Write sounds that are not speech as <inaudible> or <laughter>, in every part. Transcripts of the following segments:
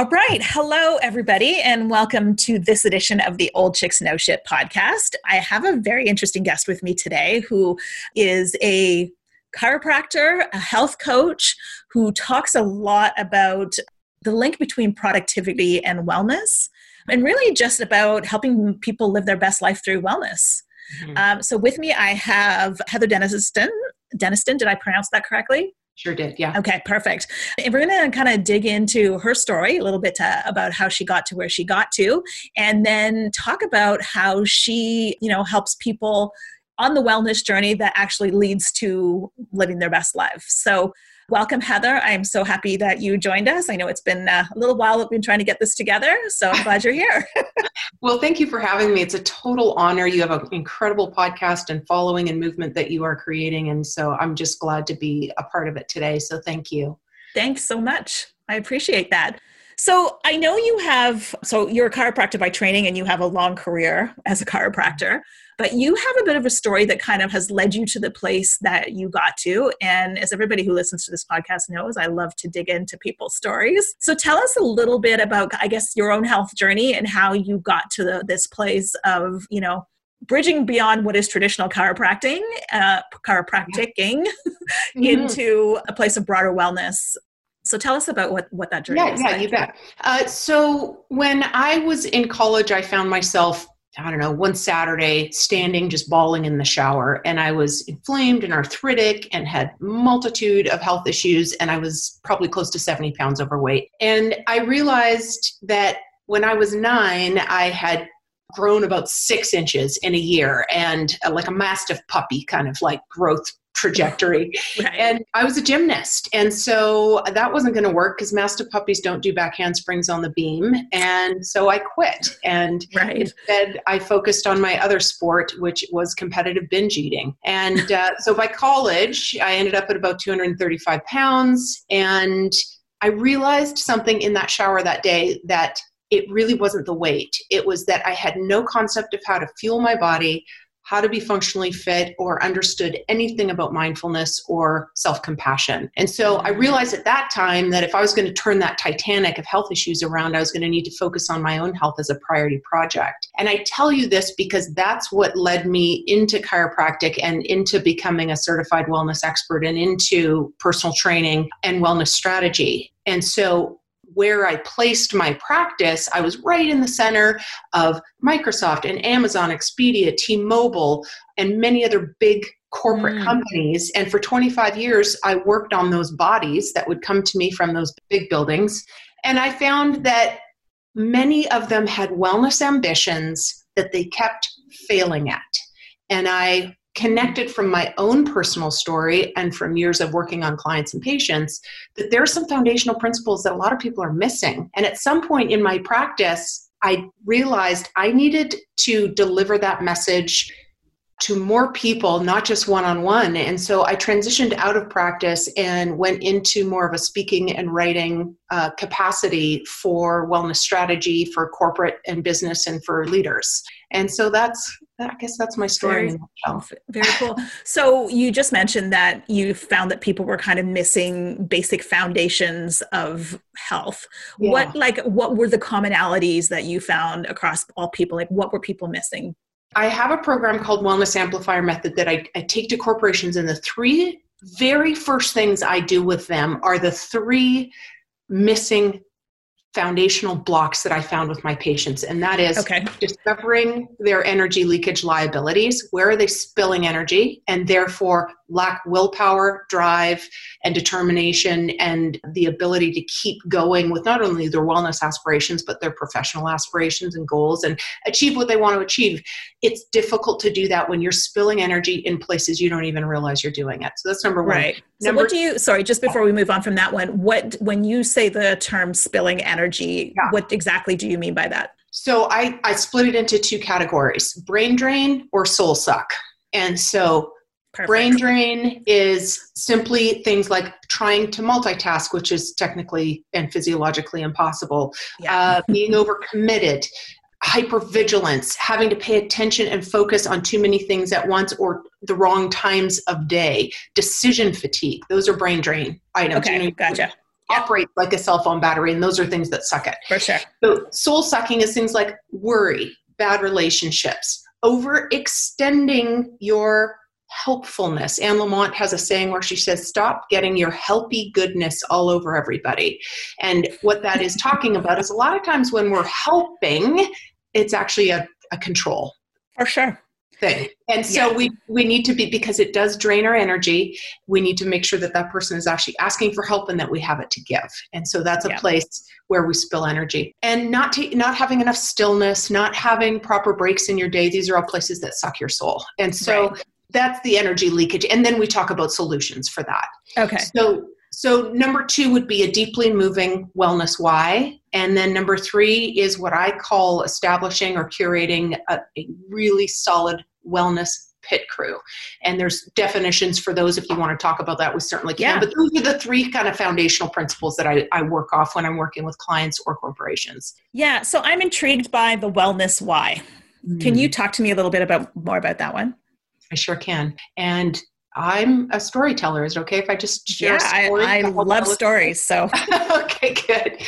All right. Hello, everybody, and welcome to this edition of the Old Chicks Know Shit podcast. I have a very interesting guest with me today who is a chiropractor, a health coach who talks a lot about the link between productivity and wellness, and really just about helping people live their best life through wellness. Mm-hmm. Um, so, with me, I have Heather Denniston. Denniston, did I pronounce that correctly? Sure did, yeah. Okay, perfect. And we're going to kind of dig into her story a little bit to, about how she got to where she got to, and then talk about how she, you know, helps people on the wellness journey that actually leads to living their best life. So, welcome, Heather. I'm so happy that you joined us. I know it's been uh, a little while we've been trying to get this together, so I'm glad you're here. <laughs> well, thank you for having me. It's a total honor. You have an incredible podcast and following and movement that you are creating, and so I'm just glad to be a part of it today. So, thank you. Thanks so much. I appreciate that. So I know you have, so you're a chiropractor by training and you have a long career as a chiropractor, but you have a bit of a story that kind of has led you to the place that you got to. And as everybody who listens to this podcast knows, I love to dig into people's stories. So tell us a little bit about, I guess, your own health journey and how you got to the, this place of, you know, bridging beyond what is traditional chiropractic, uh, chiropracticing mm-hmm. into a place of broader wellness so tell us about what, what that journey yeah, is. Yeah, like. you bet. Uh, so when I was in college, I found myself, I don't know, one Saturday standing just bawling in the shower. And I was inflamed and arthritic and had multitude of health issues. And I was probably close to 70 pounds overweight. And I realized that when I was nine, I had grown about six inches in a year and uh, like a mastiff puppy kind of like growth trajectory. Right. And I was a gymnast. And so that wasn't going to work because mastiff puppies don't do back handsprings on the beam. And so I quit. And right. instead, I focused on my other sport, which was competitive binge eating. And uh, so by college, I ended up at about 235 pounds. And I realized something in that shower that day that it really wasn't the weight. It was that I had no concept of how to fuel my body how to be functionally fit or understood anything about mindfulness or self compassion. And so I mm-hmm. realized at that time that if I was going to turn that Titanic of health issues around, I was going to need to focus on my own health as a priority project. And I tell you this because that's what led me into chiropractic and into becoming a certified wellness expert and into personal training and wellness strategy. And so where I placed my practice, I was right in the center of Microsoft and Amazon, Expedia, T Mobile, and many other big corporate mm. companies. And for 25 years, I worked on those bodies that would come to me from those big buildings. And I found that many of them had wellness ambitions that they kept failing at. And I connected from my own personal story and from years of working on clients and patients that there are some foundational principles that a lot of people are missing. And at some point in my practice, I realized I needed to deliver that message to more people, not just one on one. And so I transitioned out of practice and went into more of a speaking and writing uh, capacity for wellness strategy for corporate and business and for leaders. And so that's, I guess that's my story. Very, very cool. so you just mentioned that you found that people were kind of missing basic foundations of health. Yeah. What, like, what were the commonalities that you found across all people? Like, what were people missing? I have a program called Wellness Amplifier Method that I, I take to corporations, and the three very first things I do with them are the three missing foundational blocks that I found with my patients, and that is okay. discovering their energy leakage liabilities. Where are they spilling energy? And therefore, lack willpower, drive, and determination, and the ability to keep going with not only their wellness aspirations, but their professional aspirations and goals and achieve what they want to achieve. It's difficult to do that when you're spilling energy in places you don't even realize you're doing it. So that's number one. Right. So number what do you sorry, just before we move on from that one, what when you say the term spilling energy, yeah. what exactly do you mean by that? So I, I split it into two categories brain drain or soul suck. And so Perfect. brain drain is simply things like trying to multitask, which is technically and physiologically impossible, yeah. uh, being overcommitted, hypervigilance, having to pay attention and focus on too many things at once or the wrong times of day, decision fatigue. Those are brain drain items. Okay, you know, gotcha. Operate like a cell phone battery, and those are things that suck it. For sure. So, soul sucking is things like worry, bad relationships, overextending your helpfulness. Anne Lamott has a saying where she says, Stop getting your helpy goodness all over everybody. And what that is <laughs> talking about is a lot of times when we're helping, it's actually a, a control. For sure. Thing. And so yeah. we we need to be because it does drain our energy. We need to make sure that that person is actually asking for help and that we have it to give. And so that's a yeah. place where we spill energy. And not to, not having enough stillness, not having proper breaks in your day. These are all places that suck your soul. And so right that's the energy leakage. And then we talk about solutions for that. Okay. So so number two would be a deeply moving wellness why. And then number three is what i call establishing or curating a, a really solid wellness pit crew. And there's definitions for those if you want to talk about that. We certainly can. Yeah. but those are the three kind of foundational principles that I, I work off when i'm working with clients or corporations. Yeah. So i'm intrigued by the wellness why. Mm. can you mm. talk to me a little bit about more about that one I sure can. And I'm a storyteller. Is it okay if I just share? Yeah, I, I love stories. So <laughs> okay, good.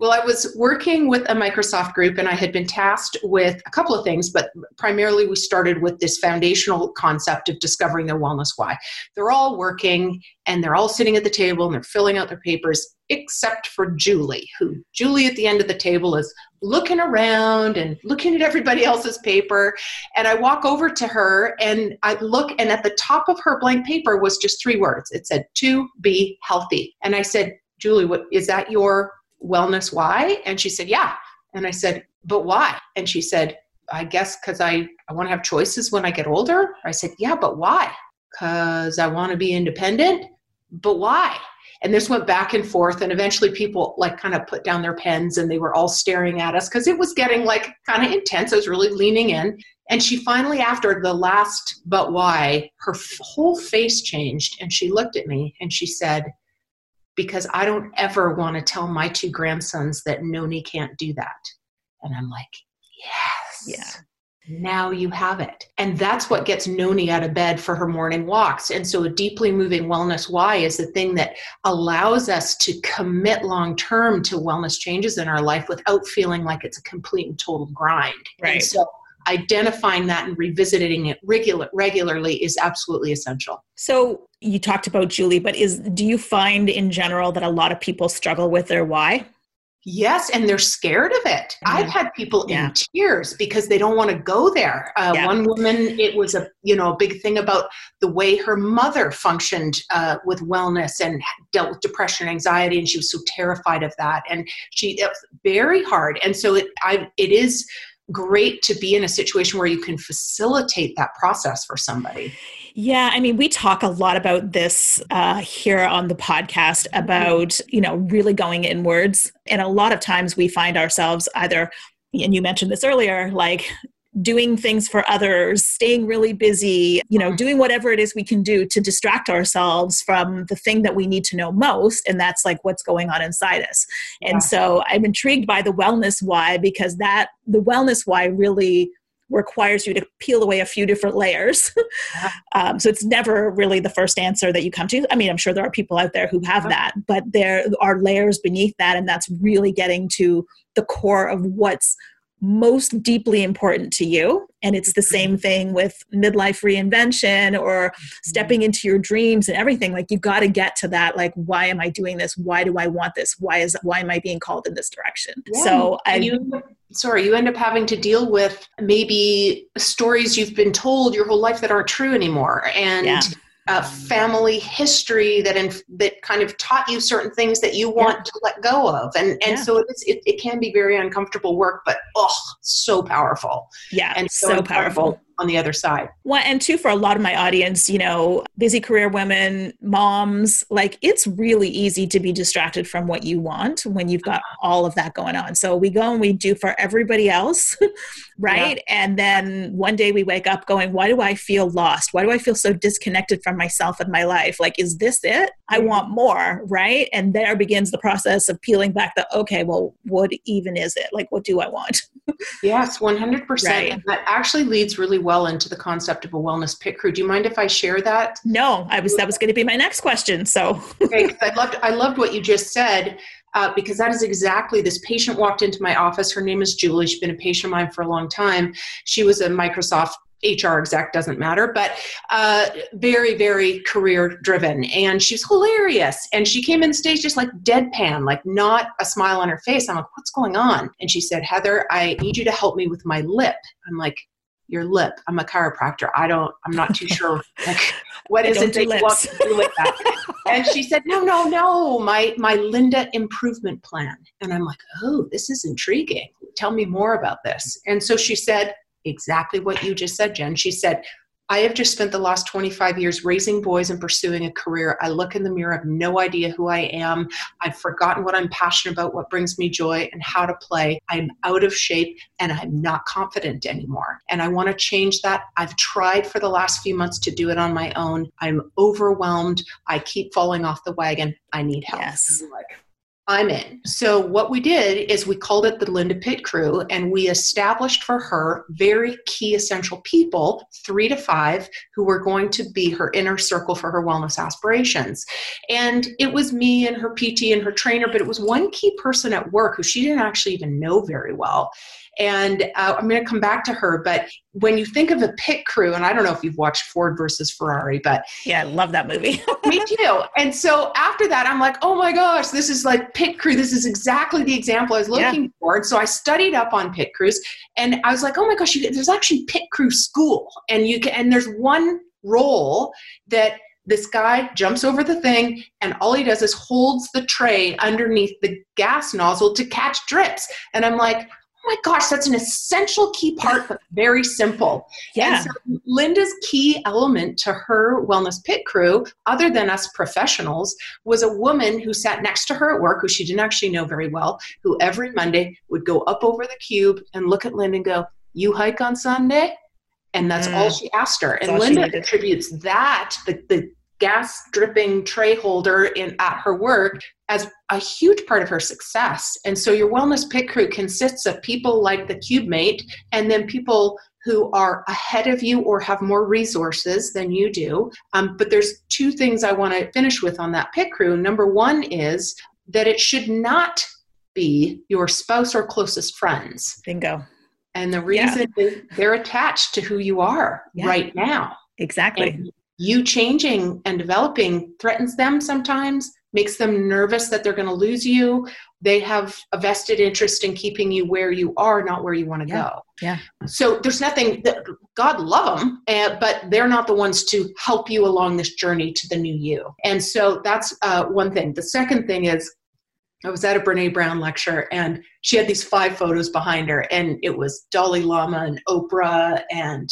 Well, I was working with a Microsoft group, and I had been tasked with a couple of things, but primarily we started with this foundational concept of discovering their wellness why. They're all working, and they're all sitting at the table, and they're filling out their papers, except for Julie, who Julie at the end of the table is looking around and looking at everybody else's paper. And I walk over to her and I look, and at the top of her blank paper was just three words. It said, to be healthy. And I said, Julie, what is that your wellness why? And she said, yeah. And I said, but why? And she said, I guess because I, I want to have choices when I get older. I said, yeah, but why? Because I want to be independent. But why? And this went back and forth and eventually people like kind of put down their pens and they were all staring at us because it was getting like kind of intense. I was really leaning in. And she finally after the last but why her f- whole face changed and she looked at me and she said because i don't ever want to tell my two grandsons that noni can't do that. And i'm like yes. Yeah now you have it. And that's what gets Noni out of bed for her morning walks. And so a deeply moving wellness why is the thing that allows us to commit long term to wellness changes in our life without feeling like it's a complete and total grind. Right. And so identifying that and revisiting it regular, regularly is absolutely essential. So you talked about Julie, but is do you find in general that a lot of people struggle with their why? Yes, and they're scared of it. Mm-hmm. I've had people yeah. in tears because they don't want to go there. Uh, yeah. One woman, it was a you know a big thing about the way her mother functioned uh, with wellness and dealt with depression and anxiety, and she was so terrified of that. And she it was very hard. And so it I it is great to be in a situation where you can facilitate that process for somebody. Yeah, I mean, we talk a lot about this uh, here on the podcast about, you know, really going inwards. And a lot of times we find ourselves either, and you mentioned this earlier, like doing things for others, staying really busy, you know, doing whatever it is we can do to distract ourselves from the thing that we need to know most. And that's like what's going on inside us. Yeah. And so I'm intrigued by the wellness why, because that, the wellness why really requires you to peel away a few different layers. <laughs> um, so it's never really the first answer that you come to. I mean, I'm sure there are people out there who have that, but there are layers beneath that, and that's really getting to the core of what's most deeply important to you. And it's the same mm-hmm. thing with midlife reinvention or mm-hmm. stepping into your dreams and everything. Like you've got to get to that, like, why am I doing this? Why do I want this? Why is why am I being called in this direction? Yeah. So I you sorry, you end up having to deal with maybe stories you've been told your whole life that aren't true anymore. And yeah uh, family history that in, that kind of taught you certain things that you want yeah. to let go of, and and yeah. so it's, it it can be very uncomfortable work, but oh, so powerful. Yeah, and so, so powerful on the other side. Well, and two, for a lot of my audience, you know, busy career women, moms, like it's really easy to be distracted from what you want when you've got all of that going on. So we go and we do for everybody else, <laughs> right? Yeah. And then one day we wake up going, why do I feel lost? Why do I feel so disconnected from myself and my life? Like, is this it? I mm-hmm. want more, right? And there begins the process of peeling back the, okay, well, what even is it? Like, what do I want? Yes, 100%. Right. And that actually leads really well into the concept of a wellness pit crew. Do you mind if I share that? No, I was that was going to be my next question. So okay, I loved I loved what you just said. Uh, because that is exactly this patient walked into my office. Her name is Julie. She's been a patient of mine for a long time. She was a Microsoft HR exec doesn't matter, but uh, very, very career driven. And she's hilarious. And she came in stage just like deadpan, like not a smile on her face. I'm like, what's going on? And she said, Heather, I need you to help me with my lip. I'm like, your lip. I'm a chiropractor. I don't, I'm not too sure. Like, <laughs> what is it that you want to do with that? and she said, no, no, no, my, my Linda improvement plan. And I'm like, oh, this is intriguing. Tell me more about this. And so she said, exactly what you just said, Jen. She said, I have just spent the last 25 years raising boys and pursuing a career. I look in the mirror, I have no idea who I am. I've forgotten what I'm passionate about, what brings me joy, and how to play. I'm out of shape and I'm not confident anymore. And I want to change that. I've tried for the last few months to do it on my own. I'm overwhelmed. I keep falling off the wagon. I need help. Yes. Like, I'm in. So, what we did is we called it the Linda Pit Crew, and we established for her very key essential people, three to five, who were going to be her inner circle for her wellness aspirations. And it was me and her PT and her trainer, but it was one key person at work who she didn't actually even know very well. And uh, I'm going to come back to her. But when you think of a pit crew, and I don't know if you've watched Ford versus Ferrari, but yeah, I love that movie. <laughs> me too. And so after that, I'm like, oh my gosh, this is like pit crew. This is exactly the example I was looking yeah. for. And so I studied up on pit crews, and I was like, oh my gosh, you, there's actually pit crew school, and you can, and there's one role that this guy jumps over the thing and all he does is holds the tray underneath the gas nozzle to catch drips and i'm like my gosh, that's an essential key part, but very simple. Yeah. So Linda's key element to her wellness pit crew, other than us professionals, was a woman who sat next to her at work, who she didn't actually know very well, who every Monday would go up over the cube and look at Linda and go, You hike on Sunday? And that's mm. all she asked her. And Linda attributes that, the, the gas dripping tray holder in at her work as a huge part of her success. And so your wellness pit crew consists of people like the cube mate and then people who are ahead of you or have more resources than you do. Um, but there's two things I want to finish with on that pit crew. Number one is that it should not be your spouse or closest friends. Bingo. And the reason yeah. is they're attached to who you are yeah. right now. Exactly. And you changing and developing threatens them sometimes makes them nervous that they're going to lose you. They have a vested interest in keeping you where you are not where you want to yeah. go. yeah. So there's nothing that god love them uh, but they're not the ones to help you along this journey to the new you. And so that's uh, one thing. The second thing is I was at a Brene Brown lecture and she had these five photos behind her, and it was Dalai Lama and Oprah and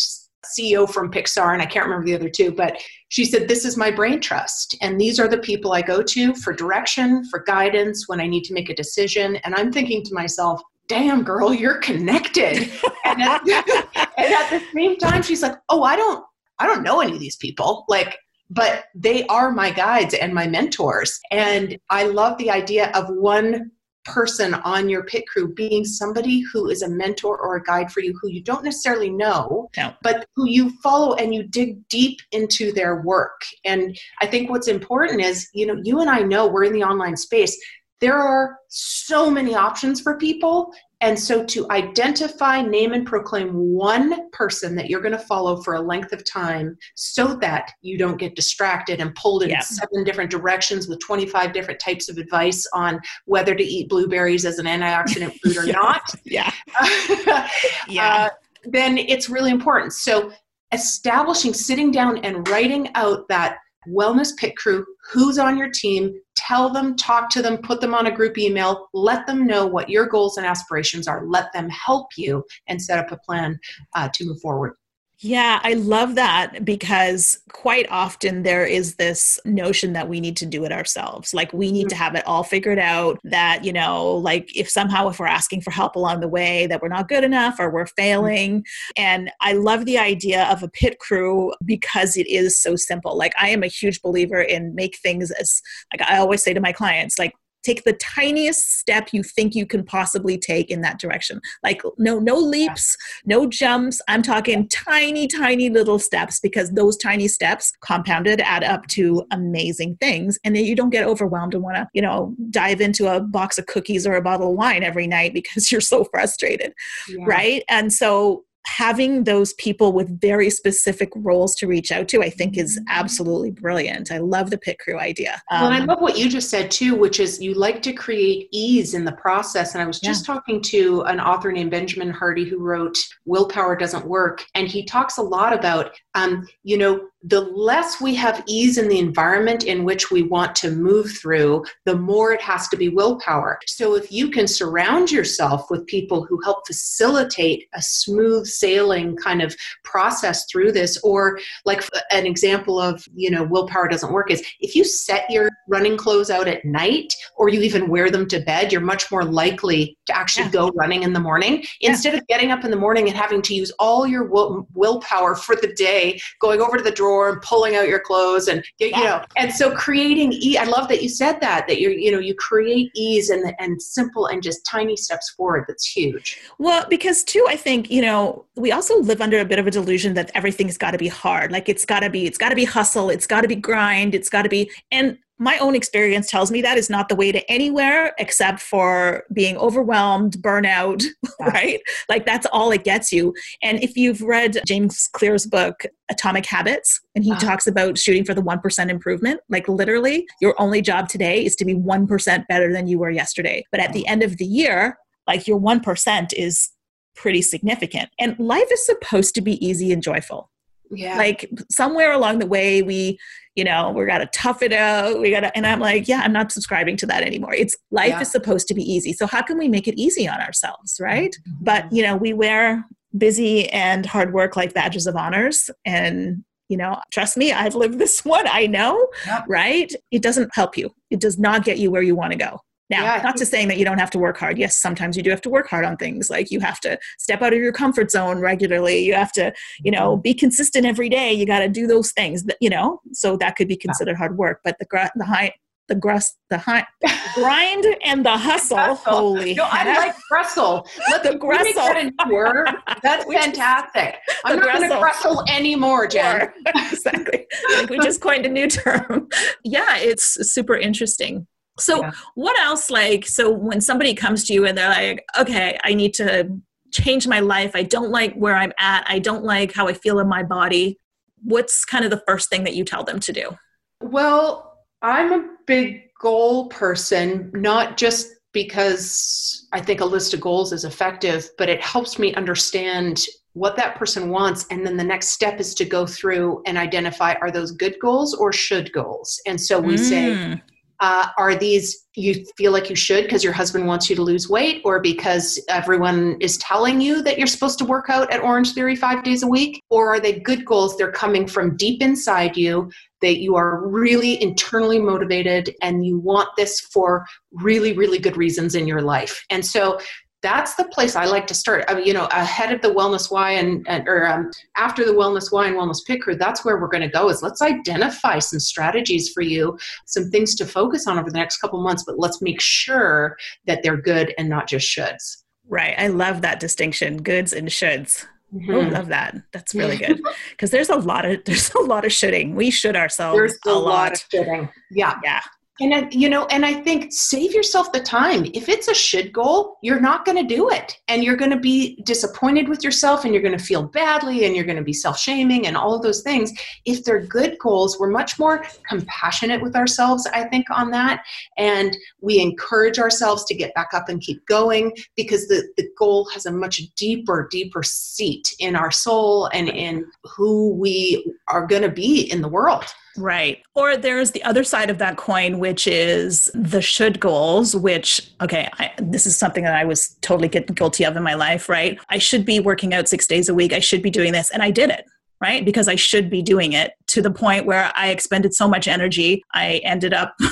CEO from Pixar, and I can't remember the other two, but she said, This is my brain trust. And these are the people I go to for direction, for guidance when I need to make a decision. And I'm thinking to myself, Damn, girl, you're connected. <laughs> and, at, <laughs> and at the same time, she's like, Oh, I don't, I don't know any of these people. Like, but they are my guides and my mentors. And I love the idea of one person on your pit crew being somebody who is a mentor or a guide for you who you don't necessarily know, no. but who you follow and you dig deep into their work. And I think what's important is, you know, you and I know we're in the online space. There are so many options for people and so to identify, name, and proclaim one person that you're going to follow for a length of time so that you don't get distracted and pulled in yeah. seven different directions with 25 different types of advice on whether to eat blueberries as an antioxidant <laughs> food or yeah. not. Yeah. <laughs> yeah. Uh, then it's really important. So establishing, sitting down and writing out that wellness pit crew who's on your team tell them talk to them put them on a group email let them know what your goals and aspirations are. Let them help you and set up a plan uh, to move forward yeah, I love that because quite often there is this notion that we need to do it ourselves. Like we need to mm. have it all figured out that, you know, like if somehow if we're asking for help along the way that we're not good enough or we're mm. failing. And I love the idea of a pit crew because it is so simple. Like I am a huge believer in make things as like I always say to my clients, like take the tiniest step you think you can possibly take in that direction. Like no no leaps no jumps. I'm talking tiny tiny little steps because those tiny steps compounded add up to amazing things. And then you don't get overwhelmed and want to you know dive into a box of cookies or a bottle of wine every night because <laughs> you're so frustrated yeah. right? And so having those people with very specific roles to reach out to, I think is mm-hmm. absolutely brilliant. I love the pit crew idea. Um, well, and I love what you just said too, which is you like to create ease in the process. And I was just yeah. talking to an author named Benjamin Hardy who wrote Willpower Doesn't Work. And he talks a lot about, um, you know, the less we have ease in the environment in which we want to move through, the more it has to be willpower. So if you can surround yourself with people who help facilitate a smooth sailing kind of process through this, or like an example of, you know, willpower doesn't work is if you set your running clothes out at night or you even wear them to bed, you're much more likely to actually yeah. go running in the morning yeah. instead of getting up in the morning and having to use all your will- willpower for the day, going over to the drawer drawer and pulling out your clothes and you yeah. know and so creating e- i love that you said that that you you know you create ease and and simple and just tiny steps forward that's huge well because too i think you know we also live under a bit of a delusion that everything's got to be hard like it's got to be it's got to be hustle it's got to be grind it's got to be and my own experience tells me that is not the way to anywhere except for being overwhelmed, burnout, <laughs> yeah. right? Like that's all it gets you. And if you've read James Clear's book, Atomic Habits, and he uh talks about shooting for the 1% improvement, like literally, your only job today is to be 1% better than you were yesterday. But at the end of the year, like your 1% is pretty significant. And life is supposed to be easy and joyful. Yeah. Like somewhere along the way, we you know, we got to tough it out. We got to, and I'm like, yeah, I'm not subscribing to that anymore. It's life yeah. is supposed to be easy. So how can we make it easy on ourselves, right? Mm-hmm. But, you know, we wear busy and hard work like badges of honors. And, you know, trust me, I've lived this <laughs> one. I know, right? It doesn't help you, it does not get you where you want to go. Now, yeah, not to saying that you don't have to work hard. Yes, sometimes you do have to work hard on things. Like you have to step out of your comfort zone regularly. You have to, you know, mm-hmm. be consistent every day. You got to do those things. That, you know, so that could be considered hard work. But the the high the grus the high <laughs> grind and the hustle. Holy, no, I like gristle. Let the gristle that word. That's <laughs> fantastic. I'm not going to gristle anymore, <laughs> Jen. exactly. Like we just coined a new term. Yeah, it's super interesting. So, yeah. what else, like, so when somebody comes to you and they're like, okay, I need to change my life, I don't like where I'm at, I don't like how I feel in my body, what's kind of the first thing that you tell them to do? Well, I'm a big goal person, not just because I think a list of goals is effective, but it helps me understand what that person wants. And then the next step is to go through and identify are those good goals or should goals? And so we mm. say, uh, are these you feel like you should because your husband wants you to lose weight or because everyone is telling you that you're supposed to work out at Orange Theory five days a week? Or are they good goals? They're coming from deep inside you that you are really internally motivated and you want this for really, really good reasons in your life. And so that's the place I like to start. I mean, you know, ahead of the Wellness Why and, and or um, after the Wellness Why and Wellness Pit Crew, that's where we're going to go. Is let's identify some strategies for you, some things to focus on over the next couple months, but let's make sure that they're good and not just shoulds. Right. I love that distinction, goods and shoulds. Mm-hmm. Oh, love that. That's really good <laughs> because there's a lot of there's a lot of shooting. We should ourselves there's a, a lot. lot of shoulding. Yeah, yeah. And you know, and I think save yourself the time. If it's a should goal, you're not going to do it, and you're going to be disappointed with yourself, and you're going to feel badly, and you're going to be self-shaming, and all of those things. If they're good goals, we're much more compassionate with ourselves. I think on that, and we encourage ourselves to get back up and keep going because the the goal has a much deeper, deeper seat in our soul and in who we are going to be in the world. Right. Or there's the other side of that coin, which is the should goals, which, okay, I, this is something that I was totally guilty of in my life, right? I should be working out six days a week. I should be doing this. And I did it, right? Because I should be doing it to the point where I expended so much energy, I ended up. <laughs>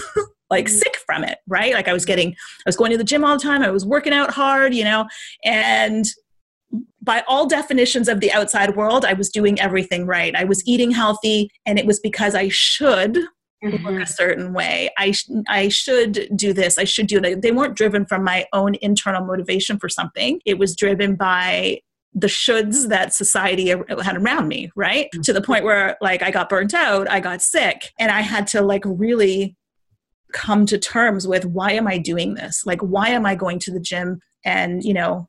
like mm-hmm. sick from it, right? Like I was getting, I was going to the gym all the time. I was working out hard, you know, and by all definitions of the outside world, I was doing everything right. I was eating healthy, and it was because I should mm-hmm. look a certain way. I sh- I should do this. I should do that. They weren't driven from my own internal motivation for something. It was driven by the shoulds that society had around me, right? Mm-hmm. To the point where like I got burnt out, I got sick, and I had to like really come to terms with why am I doing this? Like why am I going to the gym and, you know,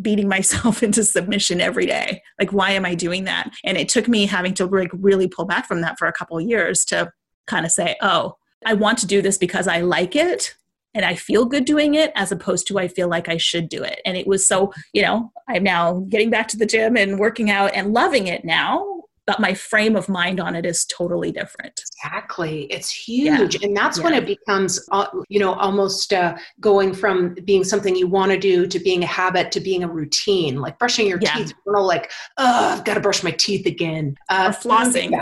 beating myself <laughs> into submission every day. Like why am i doing that? And it took me having to like really pull back from that for a couple years to kind of say oh i want to do this because i like it and i feel good doing it as opposed to i feel like i should do it. And it was so you know i'm now getting back to the gym and working out and loving it now but my frame of mind on it is totally different. Exactly. It's huge. Yeah. and that's yeah. when it becomes uh, you know almost uh, going from being something you want to do to being a habit to being a routine like brushing your yeah. teeth. You know like oh i've got to brush my teeth again. Uh, or flossing.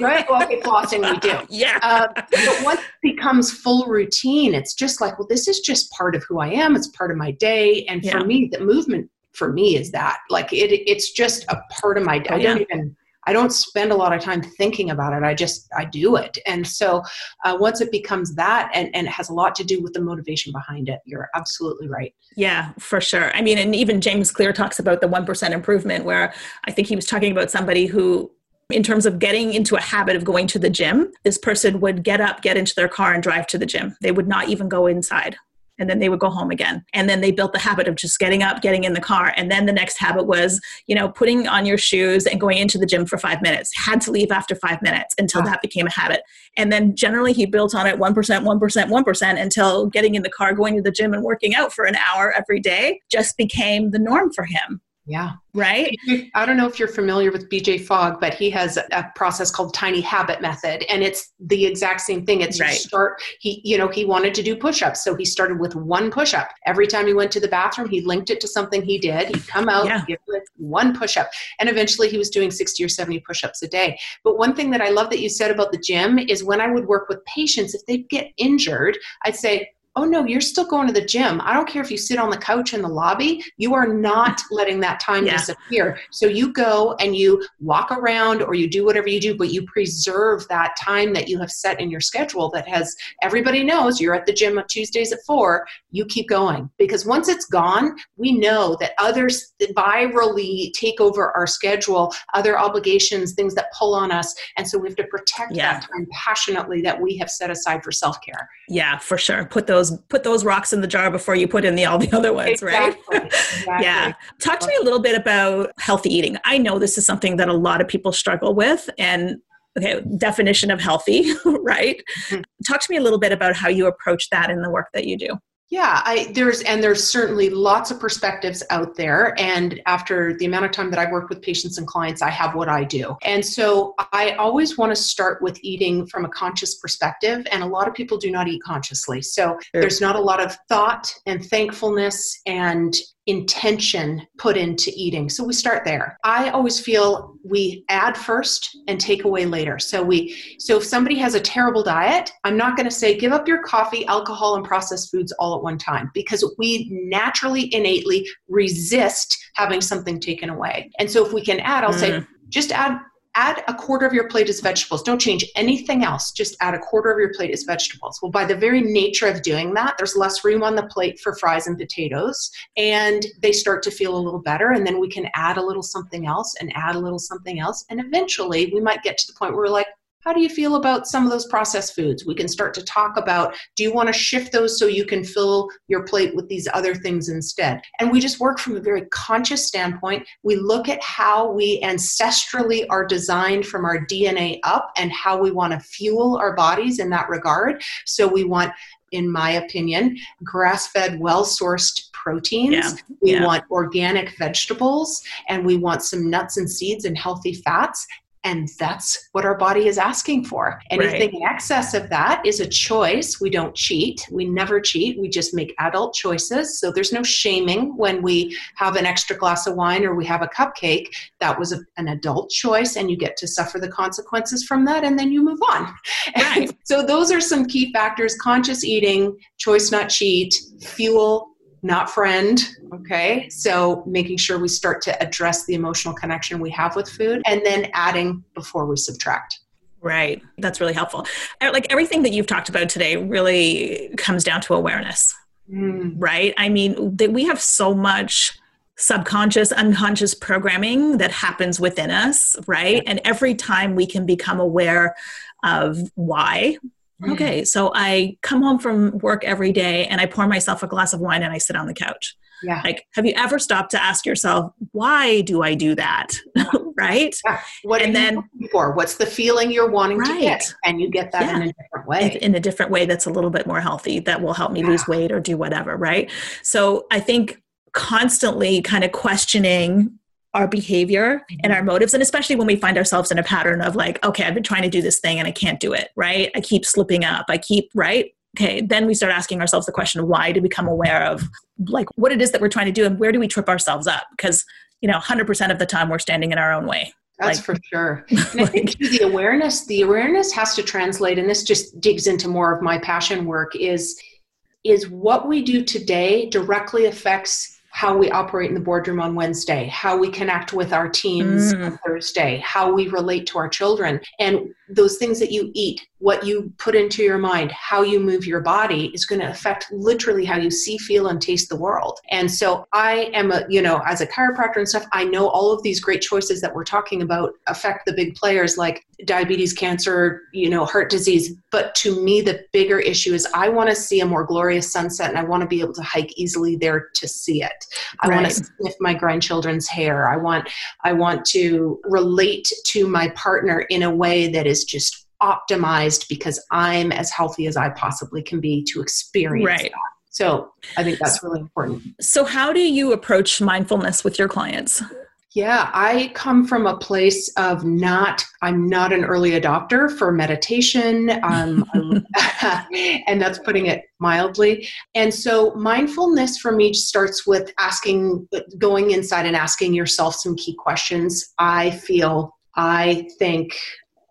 right. Well okay flossing we do. <laughs> Yeah. Uh, but once it becomes full routine it's just like well this is just part of who i am. It's part of my day. And for me the movement for me is that. Like it it's just a part of my i don't even I don't spend a lot of time thinking about it. I just I do it, and so uh, once it becomes that, and and it has a lot to do with the motivation behind it. You're absolutely right. Yeah, for sure. I mean, and even James Clear talks about the one percent improvement, where I think he was talking about somebody who in terms of getting into a habit of going to the gym, this person would get up, get into their car, and drive to the gym. They would not even go inside and then they would go home again. And then they built the habit of just getting up, getting in the car. And then the next habit was, you know, putting on your shoes and going into the gym for five minutes. Had to leave after five minutes until that became a habit. And then generally he built on it 1%, 1%, 1% until getting in the car, going to the gym and working out for an hour every day just became the norm for him. Yeah. Right. I don't know if you're familiar with BJ Fogg, but he has a process called tiny habit method. And it's the exact same thing. It's right. start, he, you know, he wanted to do push-ups. So he started with one push-up. Every time he went to the bathroom, he linked it to something he did. He'd come out, yeah. give it one push-up. And eventually he was doing 60 or 70 push-ups a day. But one thing that I love that you said about the gym is when I would work with patients, if they'd get injured, I'd say, oh no, you're still going to the gym. I don't care if you sit on the couch in the lobby, you are not <laughs> letting that time yeah. disappear. So you go and you walk around or you do whatever you do, but you preserve that time that you have set in your schedule that has everybody knows you're at the gym on Tuesdays at four. You keep going because once it's gone, we know that others virally take over our schedule, other obligations, things that pull on us. And so we have to protect yeah. that time passionately that we have set aside for self care. Yeah, for sure. Put those those put those rocks in the jar before you put in the all the other ones exactly. right <laughs> exactly. yeah talk to me a little bit about healthy eating i know this is something that a lot of people struggle with and okay definition of healthy <laughs> right mm-hmm. talk to me a little bit about how you approach that in the work that you do yeah, I, there's and there's certainly lots of perspectives out there. And after the amount of time that I've worked with patients and clients, I have what I do. And so I always want to start with eating from a conscious perspective. And a lot of people do not eat consciously. So sure. there's not a lot of thought and thankfulness and intention put into eating. So we start there. I always feel we add first and take away later. So we so if somebody has a terrible diet, I'm not going to say give up your coffee, alcohol and processed foods all at one time because we naturally innately resist having something taken away. And so if we can add, I'll mm. say just add add a quarter of your plate as vegetables. Don't change anything else. Just add a quarter of your plate as vegetables. Well, by the very nature of doing that, there's less room on the plate for fries and potatoes, and they start to feel a little better. And then we can add a little something else and add a little something else. And eventually we might get to the point where we're like, how do you feel about some of those processed foods? We can start to talk about do you want to shift those so you can fill your plate with these other things instead? And we just work from a very conscious standpoint. We look at how we ancestrally are designed from our DNA up and how we want to fuel our bodies in that regard. So we want in my opinion, grass fed, well sourced proteins. Yeah. We yeah. want organic vegetables and we want some nuts and seeds and healthy fats And that's what our body is asking for. Anything right. in excess of that is a choice. We don't cheat. We never cheat. We just make adult choices. So there's no shaming when we have an extra glass of wine or we have a cupcake. That was a, an adult choice, and you get to suffer the consequences from that, and then you move on. <laughs> Right. so those are some key factors conscious eating, choice not cheat, fuel not friend. Okay. So making sure we start to address the emotional connection we have with food and then adding before we subtract. Right. That's really helpful. Like everything that you've talked about today really comes down to awareness. Mm. Right. I mean, that we have so much subconscious, unconscious programming that happens within us. Right. And every time we can become aware of why. Okay, mm. so I come home from work every day and I pour myself a glass of wine and I sit on the couch. Yeah. Like, have you ever stopped to ask yourself, why do I do that? <laughs> right? Yeah. What and then, for? What's the feeling you're wanting right. to get? And you get that yeah. in a different way. In a different way that's a little bit more healthy, that will help me yeah. lose weight or do whatever, right? So I think constantly kind of questioning our behavior and our mm-hmm. motives and especially when we find ourselves in a pattern of like okay i've been trying to do this thing and i can't do it right? I keep slipping up. I keep right? Okay then we start asking ourselves the question why do we become aware of like what it is that we're trying to do and where do we trip ourselves up? Because you know 100% of the time we're standing in our own way. That's like, for sure. <laughs> And I think the awareness, the awareness has to translate, and this just digs into more of my passion work, is is what we do today directly affects how we operate in the boardroom on Wednesday, how we connect with our teams mm. on Thursday, how we relate to our children. And those things that you eat, what you put into your mind, how you move your body is going to affect literally how you see, feel, and taste the world. And so I am a, you know, as a chiropractor and stuff, I know all of these great choices that we're talking about affect the big players like diabetes, cancer, you know, heart disease. But to me, the bigger issue is I want to see a more glorious sunset and I want to be able to hike easily there to see it. I right. want to sniff my grandchildren's hair. I want, I want to relate to my partner in a way that is just optimized because I'm as healthy as I possibly can be to experience right. that. So I think that's really important. So, how do you approach mindfulness with your clients? Yeah, I come from a place of not, I'm not an early adopter for meditation, um, <laughs> and that's putting it mildly. And so, mindfulness for me starts with asking, going inside and asking yourself some key questions. I feel, I think,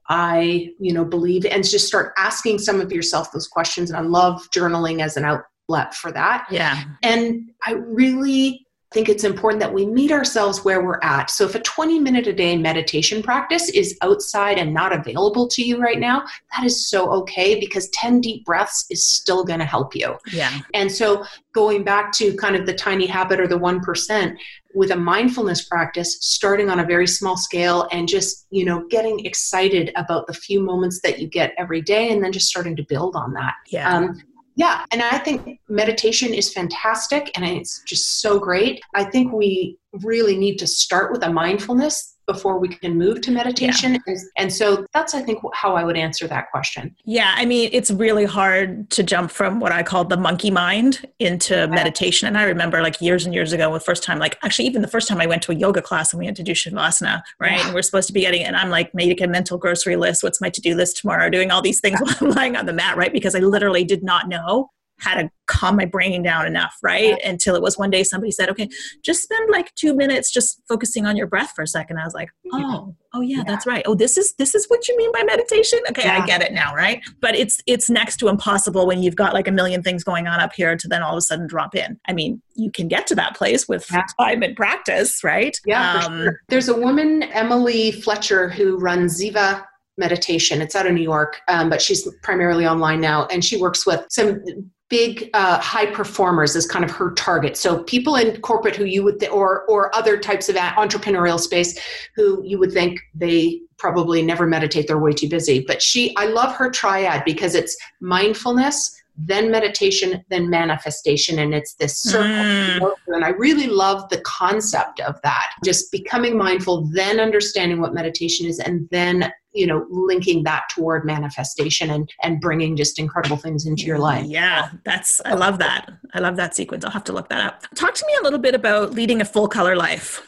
I, you know, believe, and just start asking some of yourself those questions. And I love journaling as an outlet for that. Yeah. And I really think it's important that we meet ourselves where we're at. So if a 20 minute a day meditation practice is outside and not available to you right now, that is so okay because 10 deep breaths is still going to help you. Yeah. And so going back to kind of the tiny habit or the 1%, with a mindfulness practice starting on a very small scale and just you know getting excited about the few moments that you get every day and then just starting to build on that yeah um, yeah and i think meditation is fantastic and it's just so great. I think we really need to start with a mindfulness before we can move to meditation yeah. and, so that's i think how i would answer that question yeah i mean it's really hard to jump from what i call the monkey mind into yeah. meditation and i remember like years and years ago the first time like actually even the first time i went to a yoga class and we had to do shavasana right yeah. and we're supposed to be getting and i'm like make a mental grocery list what's my to-do list tomorrow doing all these things <laughs> while i'm lying on the mat right because i literally did not know how to calm my brain down enough, right? Yeah. Until it was one day somebody said, okay, just spend like two minutes just focusing on your breath for a second. I was like, oh, oh yeah, yeah. that's right. Oh, this is this is what you mean by meditation. Okay, yeah. I get it now, right? But it's it's next to impossible when you've got like a million things going on up here to then all of a sudden drop in. I mean, you can get to that place with time and practice, right? Yeah. Um, sure. There's a woman, Emily Fletcher, who runs Ziva meditation. It's out of New York, um, but she's primarily online now, and she works with some big uh, high performers as kind of her target. So people in corporate who you would th- or or other types of entrepreneurial space who you would think they probably never meditate they're way too busy but she i love her triad because it's mindfulness then meditation, then manifestation. And it's this circle. Mm. And I really love the concept of that. Just becoming mindful, then understanding what meditation is, and then you know linking that toward manifestation and and bringing just incredible things into your life. Yeah that's i love that. I love that sequence. I'll have to look that up. Talk to me a little bit about leading a full color life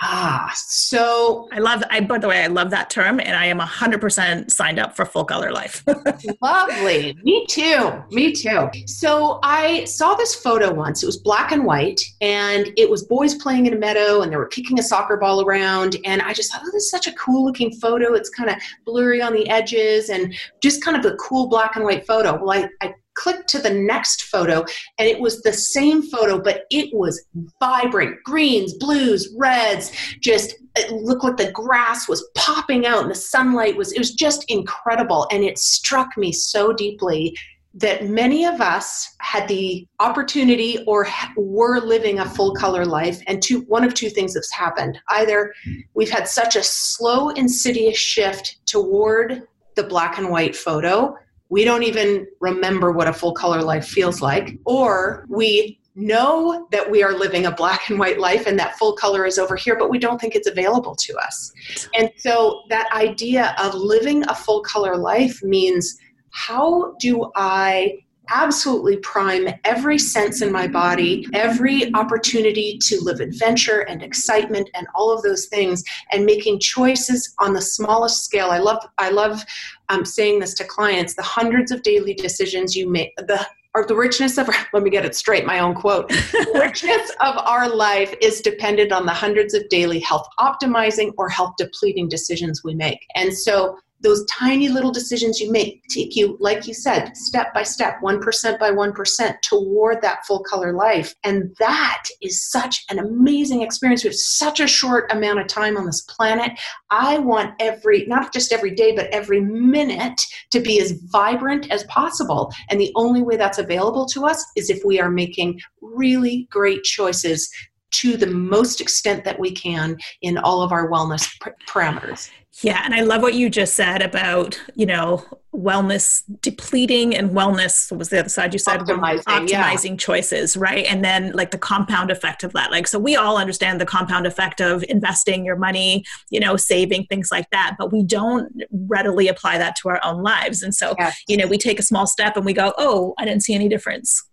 Ah, so I love. I by the way, I love that term, and I am hundred percent signed up for full color life. <laughs> lovely. Me too. Me too. So I saw this photo once. It was black and white, and it was boys playing in a meadow, and they were kicking a soccer ball around. And I just thought, oh, this is such a cool looking photo. It's kind of blurry on the edges, and just kind of a cool black and white photo. Well, I, I clicked to the next photo and it was the same photo but it was vibrant greens blues reds just uh, it looked like the grass was popping out and the sunlight was it was just incredible and it struck me so deeply that many of us had the opportunity or were living a full color life and two one of two things has happened. Either we've had such a slow insidious shift toward the black and white photo we don't even remember what a full color life feels like, or we know that we are living a black and white life and that full color is over here, but we don't think it's available to us. And so that idea of living a full color life means how do I absolutely prime every sense in my body, every opportunity to live adventure and excitement and all of those things, and making choices on the smallest scale. I love, I love um, saying this to clients: the hundreds of daily decisions you make, the or the richness of <laughs> let me get it straight my own quote <laughs> the richness of our life is dependent on the hundreds of daily health optimizing or health depleting decisions we make and so those tiny little decisions you make take you, like you said, step by step, 1% by 1% toward that full color life. And that is such an amazing experience. We have such a short amount of time on this planet. I want every, not just every day, but every minute to be as vibrant as possible. And the only way that's available to us is if we are making really great choices to the most extent that we can in all of our wellness pr- parameters. Yeah, and I love what you just said about, you know, wellness depleting and wellness what was the other side you said optimizing, optimizing yeah. choices, right? And then like the compound effect of that. Like so we all understand the compound effect of investing your money, you know, saving things like that, but we don't readily apply that to our own lives. And so, yes. you know, we take a small step and we go, "Oh, I didn't see any difference."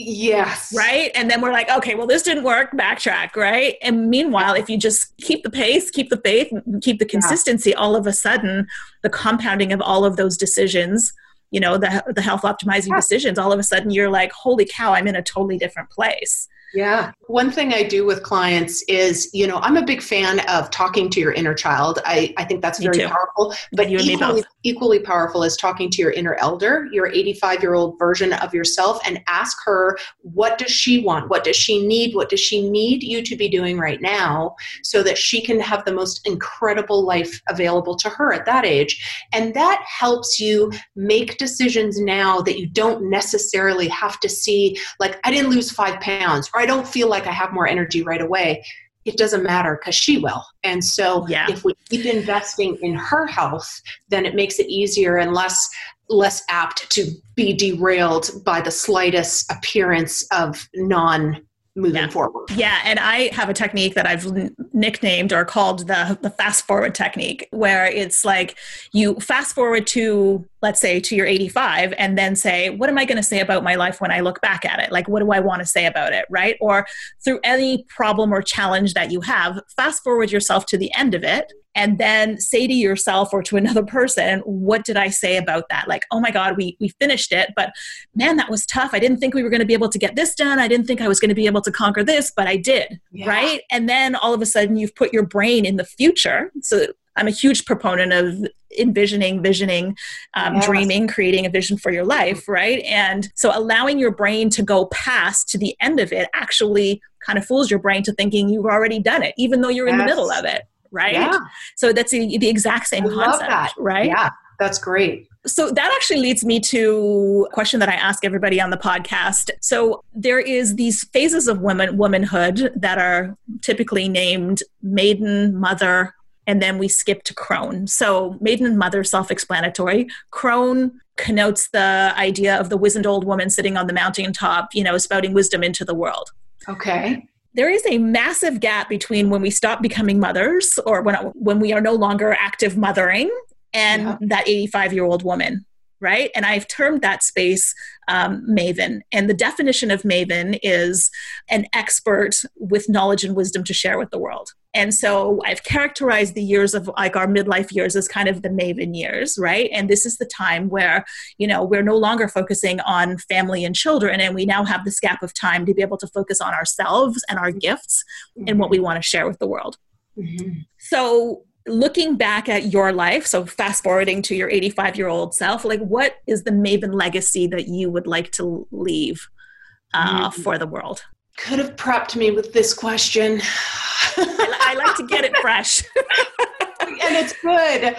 Yes. Right. And then we're like, okay, well, this didn't work, backtrack. Right. And meanwhile, if you just keep the pace, keep the faith, keep the consistency, yeah. all of a sudden, the compounding of all of those decisions, you know, the, the health optimizing yeah. decisions, all of a sudden you're like, holy cow, I'm in a totally different place. Yeah. One thing I do with clients is, you know, I'm a big fan of talking to your inner child. I, I think that's very powerful. But you equally, equally powerful is talking to your inner elder, your 85 year old version of yourself, and ask her, what does she want? What does she need? What does she need you to be doing right now so that she can have the most incredible life available to her at that age? And that helps you make decisions now that you don't necessarily have to see, like, I didn't lose five pounds or I don't feel like I have more energy right away, it doesn't matter because she will. And so yeah. if we keep investing in her health, then it makes it easier and less less apt to be derailed by the slightest appearance of non moving yeah. forward. Yeah, and I have a technique that I've nicknamed or called the the fast forward technique, where it's like you fast forward to let's say to your 85 and then say what am i going to say about my life when i look back at it like what do i want to say about it right or through any problem or challenge that you have fast forward yourself to the end of it and then say to yourself or to another person what did i say about that like oh my god we we finished it but man that was tough i didn't think we were going to be able to get this done i didn't think i was going to be able to conquer this but i did yeah. right and then all of a sudden you've put your brain in the future so I'm a huge proponent of envisioning, visioning, um, yes. dreaming, creating a vision for your life, right? And so allowing your brain to go past to the end of it actually kind of fools your brain to thinking you've already done it, even though you're yes. in the middle of it right? Yeah. So that's the, the exact same I concept, right? Yeah, that's great. So that actually leads me to a question that I ask everybody on the podcast. So there is these phases of women womanhood that are typically named maiden, mother, and then we skip to crone. So maiden and mother self-explanatory. Crone connotes the idea of the wizened old woman sitting on the mountain top, you know, spouting wisdom into the world. Okay there is a massive gap between when we stop becoming mothers or when, when we are no longer active mothering and yeah. that 85 year old woman right? And i've termed that space um, maven. And the definition of maven is an expert with knowledge and wisdom to share with the world And so I've characterized the years of like our midlife years as kind of the maven years, right? And this is the time where, you know, we're no longer focusing on family and children, and we now have this gap of time to be able to focus on ourselves and our gifts mm-hmm. and what we want to share with the world. Mm-hmm. So looking back at your life, so fast forwarding to your 85 year old self, like what is the Maven legacy that you would like to leave uh, mm-hmm. for the world? Could have prepped me with this question. I, I, like to get it fresh. <laughs> and it's good.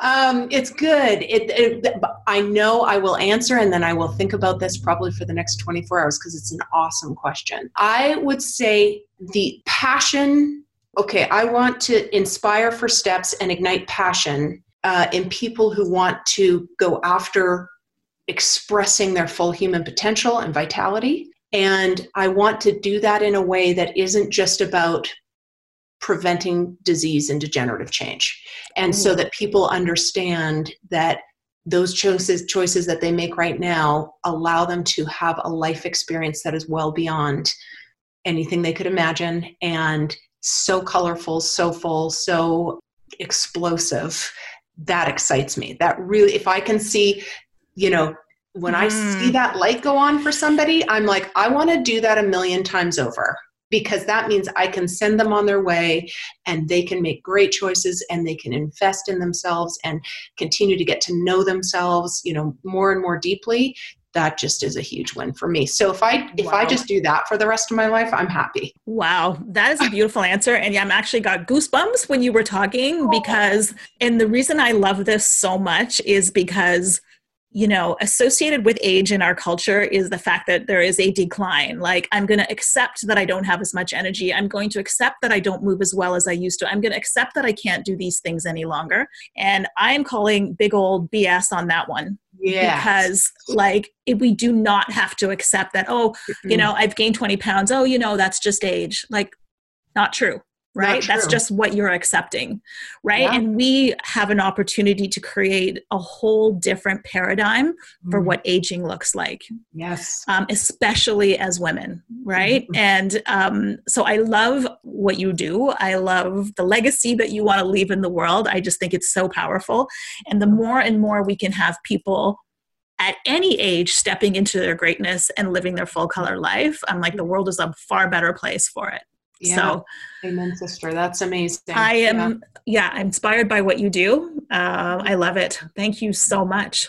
Um, it's good. It, it, I know I will answer and then I will think about this probably for the next 24 hours because it's an awesome question. I would say the passion okay, I want to inspire for steps and ignite passion uh, in people who want to go after expressing their full human potential and vitality. And I want to do that in a way that isn't just about preventing disease and degenerative change. And so mm. that people understand that those choices choices that they make right now allow them to have a life experience that is well beyond anything they could imagine and so colorful, so full, so explosive. That excites me. That really, if I can see, you know, when mm. I see mm. that light go on for somebody, I'm like, I want to do that a million times over because that means I can send them on their way and they can make great choices and they can invest in themselves and continue to get to know themselves, you know, more and more deeply that just is a huge win for me. So if I if wow. I just do that for the rest of my life, I'm happy. Wow, that is a beautiful answer and yeah, I'm actually got goosebumps when you were talking because and the reason I love this so much is because you know, associated with age in our culture is the fact that there is a decline. Like, I'm going to accept that I don't have as much energy. I'm going to accept that I don't move as well as I used to. I'm going to accept that I can't do these things any longer. And I am calling big old BS on that one. Yeah. Because, like, if we do not have to accept that, oh, mm-hmm. you know, I've gained 20 pounds. Oh, you know, that's just age. Like, not true right? That's just what you're accepting right? Yeah. and we have an opportunity to create a whole different paradigm for mm. what aging looks like yes. um, especially as women right? Mm-hmm. and um, so i love what you do. I love the legacy that you want to leave in the world. I just think it's so powerful. And the more and more we can have people at any age stepping into their greatness and living their full color life i'm like the world is a far better place for it yeah. So, amen, sister. That's amazing. I am, yeah, yeah inspired by what you do. Uh, I love it. Thank you so much.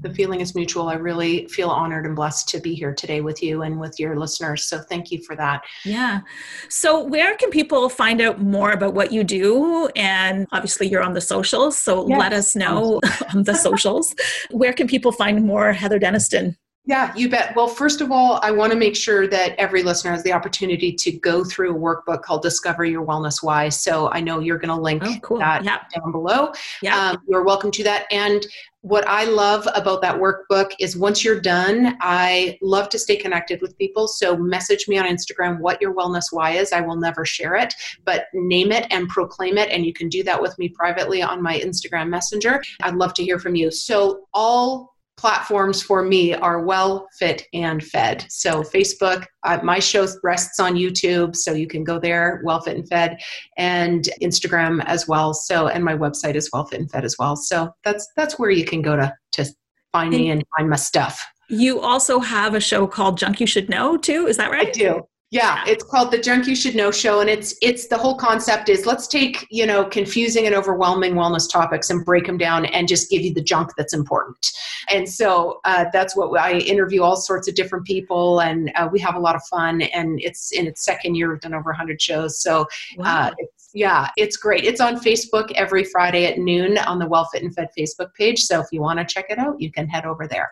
The feeling is mutual. I really feel honored and blessed to be here today with you and with your listeners. So, thank you for that. Yeah. So, where can people find out more about what you do? And obviously, you're on the socials. So, yes. let us know <laughs> on the socials. Where can people find more Heather Denniston? Yeah, you bet. Well, first of all, I want to make sure that every listener has the opportunity to go through a workbook called Discover Your Wellness Why. So I know you're going to link oh, cool. that yep. down below. Yeah, um, you're welcome to that. And what I love about that workbook is once you're done, I love to stay connected with people. So message me on Instagram what your wellness why is. I will never share it, but name it and proclaim it. And you can do that with me privately on my Instagram messenger. I'd love to hear from you. So all platforms for me are well fit and fed. So facebook uh, my show rests on youtube so you can go there well fit and fed and instagram as well. So and my website is well fit and fed as well. So that's that's where you can go to to find me and find my stuff. you also have a show called junk you should know too is that right? I do yeah, it's called the Junk You Should Know Show, and it's it's the whole concept is let's take you know confusing and overwhelming wellness topics and break them down and just give you the junk that's important. And so uh, that's what I interview all sorts of different people, and uh, we have a lot of fun. And it's in its second year, we've done over 100 shows. So uh, wow. uh, it's, yeah, it's great. It's on Facebook every Friday at noon on the Well Fit and Fed Facebook page. So if you want to check it out, you can head over there.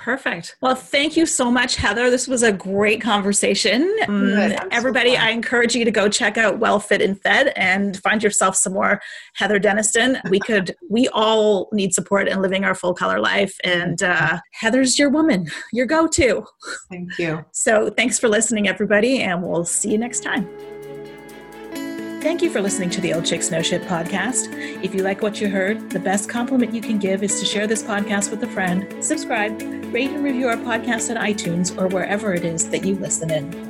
Perfect. Well, thank you so much, Heather. This was a great conversation. Everybody, so I encourage you to go check out Well Fit and Fed and find yourself some more Heather Denniston. We could, we all need support in living our full color life, and uh, Heather's your woman, your go to. Thank you. So, thanks for listening, everybody, and we'll see you next time. Thank you for listening to the Old Chicks No Shit podcast. If you like what you heard, the best compliment you can give is to share this podcast with a friend, subscribe, rate and review our podcast at iTunes or wherever it is that you listen in.